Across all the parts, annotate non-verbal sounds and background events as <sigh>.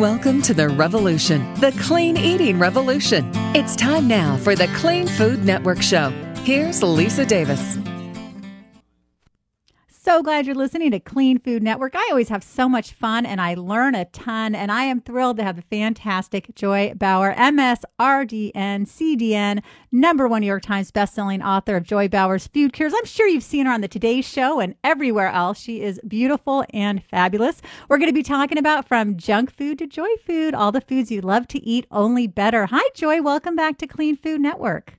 Welcome to the revolution, the clean eating revolution. It's time now for the Clean Food Network Show. Here's Lisa Davis. So glad you're listening to Clean Food Network. I always have so much fun and I learn a ton. And I am thrilled to have the fantastic Joy Bauer, MSRDN, CDN, number one New York Times bestselling author of Joy Bauer's Food Cures. I'm sure you've seen her on the Today Show and everywhere else. She is beautiful and fabulous. We're going to be talking about from junk food to joy food, all the foods you love to eat, only better. Hi, Joy. Welcome back to Clean Food Network.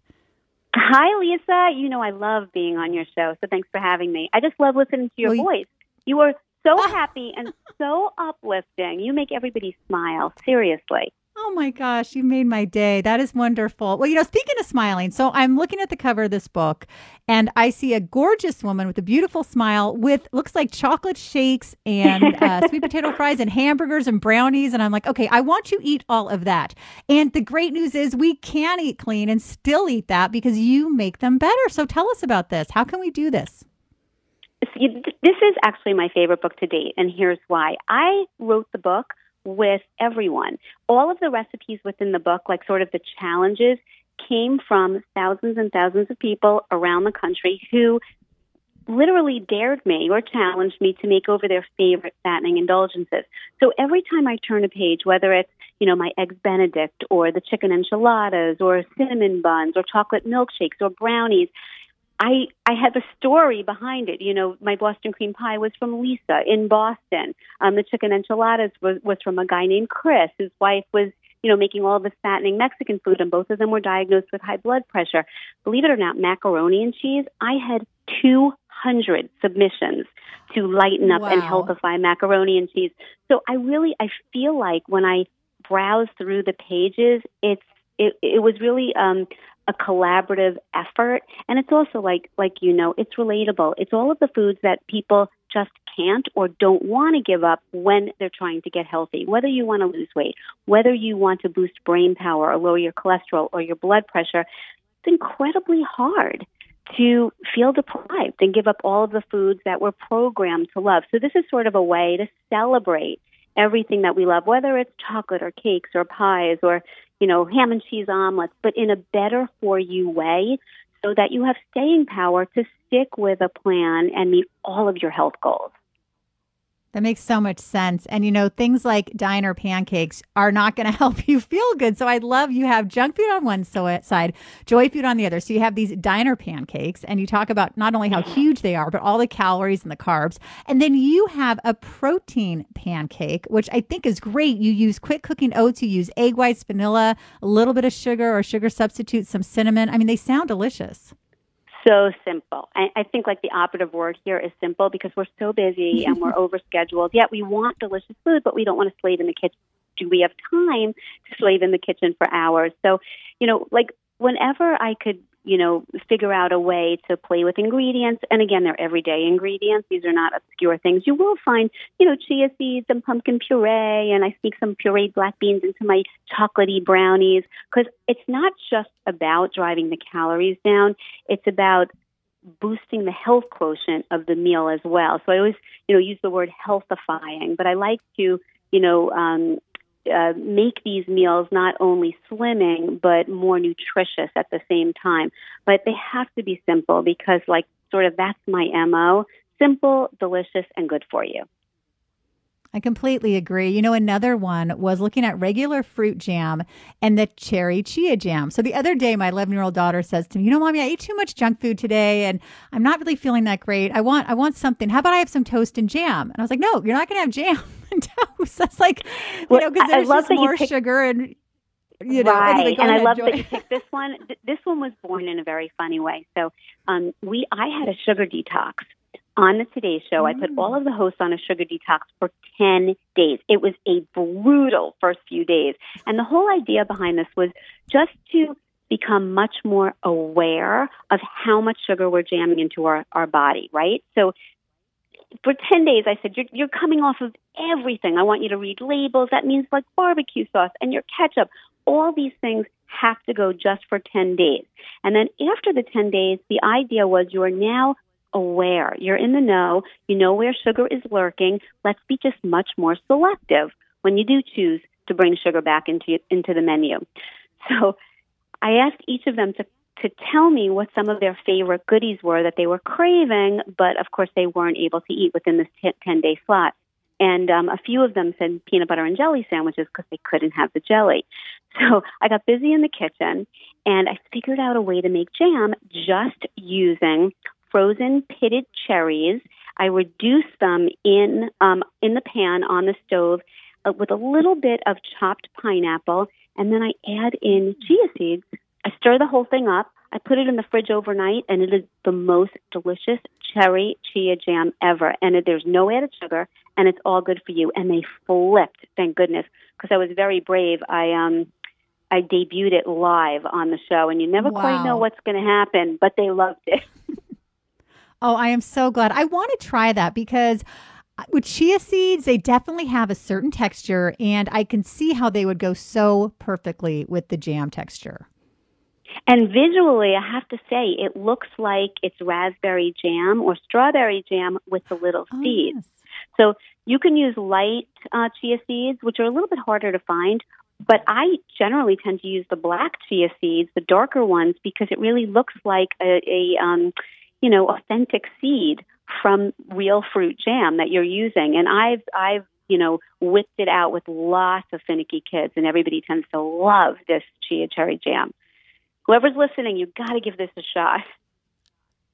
Hi, Lisa. You know I love being on your show, so thanks for having me. I just love listening to your well, voice. You are so <laughs> happy and so uplifting. You make everybody smile. Seriously. Oh my gosh, you made my day. That is wonderful. Well, you know, speaking of smiling, so I'm looking at the cover of this book and I see a gorgeous woman with a beautiful smile with looks like chocolate shakes and uh, <laughs> sweet potato fries and hamburgers and brownies. And I'm like, okay, I want to eat all of that. And the great news is we can eat clean and still eat that because you make them better. So tell us about this. How can we do this? This is actually my favorite book to date, and here's why. I wrote the book with everyone. All of the recipes within the book, like sort of the challenges, came from thousands and thousands of people around the country who literally dared me or challenged me to make over their favorite fattening indulgences. So every time I turn a page, whether it's you know my eggs Benedict or the chicken enchiladas or cinnamon buns or chocolate milkshakes or brownies, I I have a story behind it. You know, my Boston cream pie was from Lisa in Boston. Um, the chicken enchiladas was was from a guy named Chris. His wife was you know making all this fattening Mexican food, and both of them were diagnosed with high blood pressure. Believe it or not, macaroni and cheese. I had two hundred submissions to lighten up wow. and healthify macaroni and cheese. So I really I feel like when I browse through the pages, it's it, it was really um, a collaborative effort. And it's also like like you know it's relatable. It's all of the foods that people just can't or don't want to give up when they're trying to get healthy. Whether you want to lose weight whether you want to boost brain power or lower your cholesterol or your blood pressure it's incredibly hard to feel deprived and give up all of the foods that we're programmed to love. So this is sort of a way to celebrate everything that we love, whether it's chocolate or cakes or pies or you know, ham and cheese omelets, but in a better for you way so that you have staying power to stick with a plan and meet all of your health goals. That makes so much sense. And you know, things like diner pancakes are not going <laughs> to help you feel good. So I love you have junk food on one side, joy food on the other. So you have these diner pancakes and you talk about not only how huge they are, but all the calories and the carbs. And then you have a protein pancake, which I think is great. You use quick cooking oats, you use egg whites, vanilla, a little bit of sugar or sugar substitute, some cinnamon. I mean, they sound delicious so simple. I, I think like the operative word here is simple because we're so busy <laughs> and we're overscheduled. Yet we want delicious food, but we don't want to slave in the kitchen. Do we have time to slave in the kitchen for hours? So, you know, like whenever I could you know, figure out a way to play with ingredients. And again, they're everyday ingredients. These are not obscure things. You will find, you know, chia seeds and pumpkin puree, and I sneak some pureed black beans into my chocolatey brownies because it's not just about driving the calories down. It's about boosting the health quotient of the meal as well. So I always, you know, use the word healthifying, but I like to, you know, um, uh, make these meals not only slimming but more nutritious at the same time. But they have to be simple because, like, sort of that's my mo: simple, delicious, and good for you. I completely agree. You know, another one was looking at regular fruit jam and the cherry chia jam. So the other day, my 11 year old daughter says to me, "You know, mommy, I ate too much junk food today, and I'm not really feeling that great. I want, I want something. How about I have some toast and jam?" And I was like, "No, you're not going to have jam <laughs> toast. <laughs> That's like, you know, because there's just more pick- sugar and." You know, right, anyway, and I love that you picked this one. This one was born in a very funny way. So, um, we I had a sugar detox on the Today Show. Mm. I put all mm. of the hosts on a sugar detox for 10 days. It was a brutal first few days. And the whole idea behind this was just to become much more aware of how much sugar we're jamming into our, our body, right? So for 10 days, I said, you're, you're coming off of everything. I want you to read labels. That means like barbecue sauce and your ketchup. All these things have to go just for 10 days. And then after the 10 days, the idea was you are now aware. You're in the know. You know where sugar is lurking. Let's be just much more selective when you do choose to bring sugar back into into the menu. So I asked each of them to to tell me what some of their favorite goodies were that they were craving, but of course they weren't able to eat within this 10 day slot. And um, a few of them said peanut butter and jelly sandwiches because they couldn't have the jelly. <laughs> So I got busy in the kitchen and I figured out a way to make jam just using frozen pitted cherries. I reduced them in um, in the pan on the stove uh, with a little bit of chopped pineapple, and then I add in chia seeds. I stir the whole thing up. I put it in the fridge overnight, and it is the most delicious cherry chia jam ever. And it, there's no added sugar, and it's all good for you. And they flipped, thank goodness, because I was very brave. I um I debuted it live on the show, and you never wow. quite know what's going to happen, but they loved it. <laughs> oh, I am so glad. I want to try that because with chia seeds, they definitely have a certain texture, and I can see how they would go so perfectly with the jam texture. And visually, I have to say, it looks like it's raspberry jam or strawberry jam with the little oh, seeds. Yes. So you can use light uh, chia seeds, which are a little bit harder to find. But I generally tend to use the black chia seeds, the darker ones, because it really looks like a, a um, you know, authentic seed from real fruit jam that you're using. And I've I've you know whipped it out with lots of finicky kids, and everybody tends to love this chia cherry jam. Whoever's listening, you've got to give this a shot.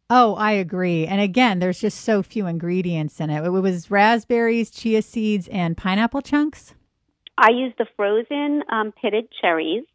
Oh, I agree. And again, there's just so few ingredients in it. It was raspberries, chia seeds, and pineapple chunks. I used the frozen um, pitted cherries,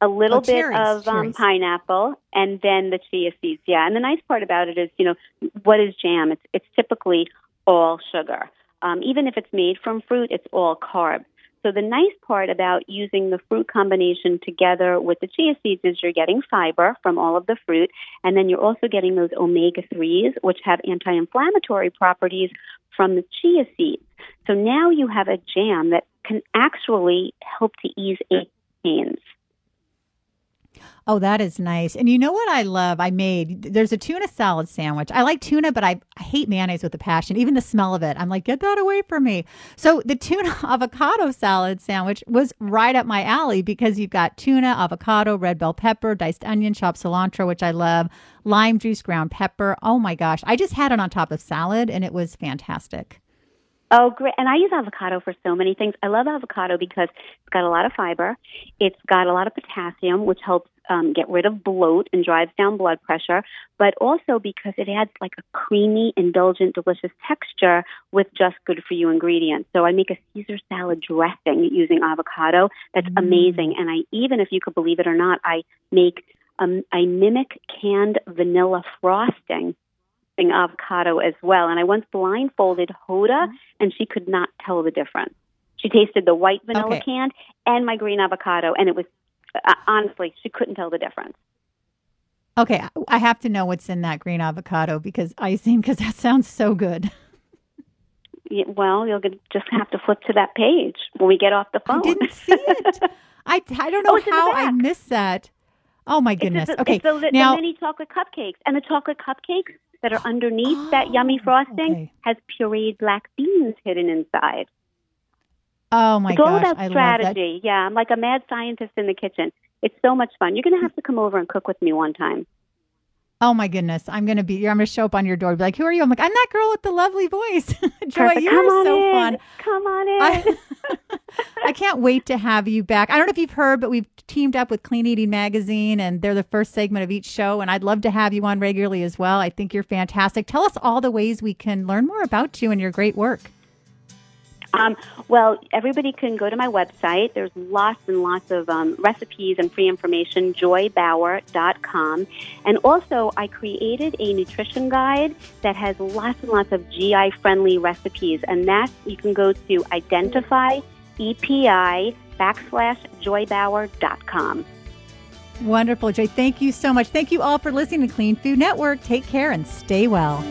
a little oh, bit of um, pineapple, and then the chia seeds. Yeah, and the nice part about it is, you know, what is jam? It's it's typically all sugar. Um, even if it's made from fruit, it's all carbs. So the nice part about using the fruit combination together with the chia seeds is you're getting fiber from all of the fruit, and then you're also getting those omega 3s, which have anti inflammatory properties from the chia seeds. So now you have a jam that can actually help to ease ache pains. Oh, that is nice. And you know what I love? I made there's a tuna salad sandwich. I like tuna, but I, I hate mayonnaise with a passion. Even the smell of it, I'm like, get that away from me. So the tuna <laughs> avocado salad sandwich was right up my alley because you've got tuna, avocado, red bell pepper, diced onion, chopped cilantro, which I love, lime juice, ground pepper. Oh my gosh. I just had it on top of salad and it was fantastic. Oh, great. And I use avocado for so many things. I love avocado because it's got a lot of fiber. It's got a lot of potassium, which helps um, get rid of bloat and drives down blood pressure, but also because it adds like a creamy, indulgent, delicious texture with just good for you ingredients. So I make a Caesar salad dressing using avocado that's Mm. amazing. And I even, if you could believe it or not, I make um, I mimic canned vanilla frosting using avocado as well. And I once blindfolded Hoda, and she could not tell the difference. She tasted the white vanilla Okay. can and my green avocado, and it was uh, honestly she couldn't tell the difference. Okay, I have to know what's in that green avocado because icing because that sounds so good. <laughs> Yeah, Well, you'll just have to flip to that page when we get off the phone. I didn't <laughs> see it. I, I don't know Oh, it's how I missed that. Oh my It's goodness. the, okay, it's the, the now mini chocolate cupcakes, and the chocolate cupcakes that are underneath that oh, yummy Oh, frosting okay. has pureed black beans hidden inside. oh my it's all gosh, about I love that. strategy. Yeah, I'm like a mad scientist in the kitchen. It's so much fun. You're going to have to come over and cook with me one time. Oh my goodness, I'm gonna be. I'm gonna show up on your door. and Be like, who are you? I'm like, I'm that girl with the lovely voice. <laughs> Joy, you're Come on so in. fun. Come on in. I, <laughs> I can't wait to have you back. I don't know if you've heard, but we've teamed up with Clean Eating Magazine, and they're the first segment of each show. And I'd love to have you on regularly as well. I think you're fantastic. Tell us all the ways we can learn more about you and your great work. Um, well, everybody can go to my website. There's lots and lots of um, recipes and free information, joybauer.com. And also, I created a nutrition guide that has lots and lots of GI friendly recipes. And that you can go to identify EPI backslash joybauer.com. Wonderful, Joy. Thank you so much. Thank you all for listening to Clean Food Network. Take care and stay well.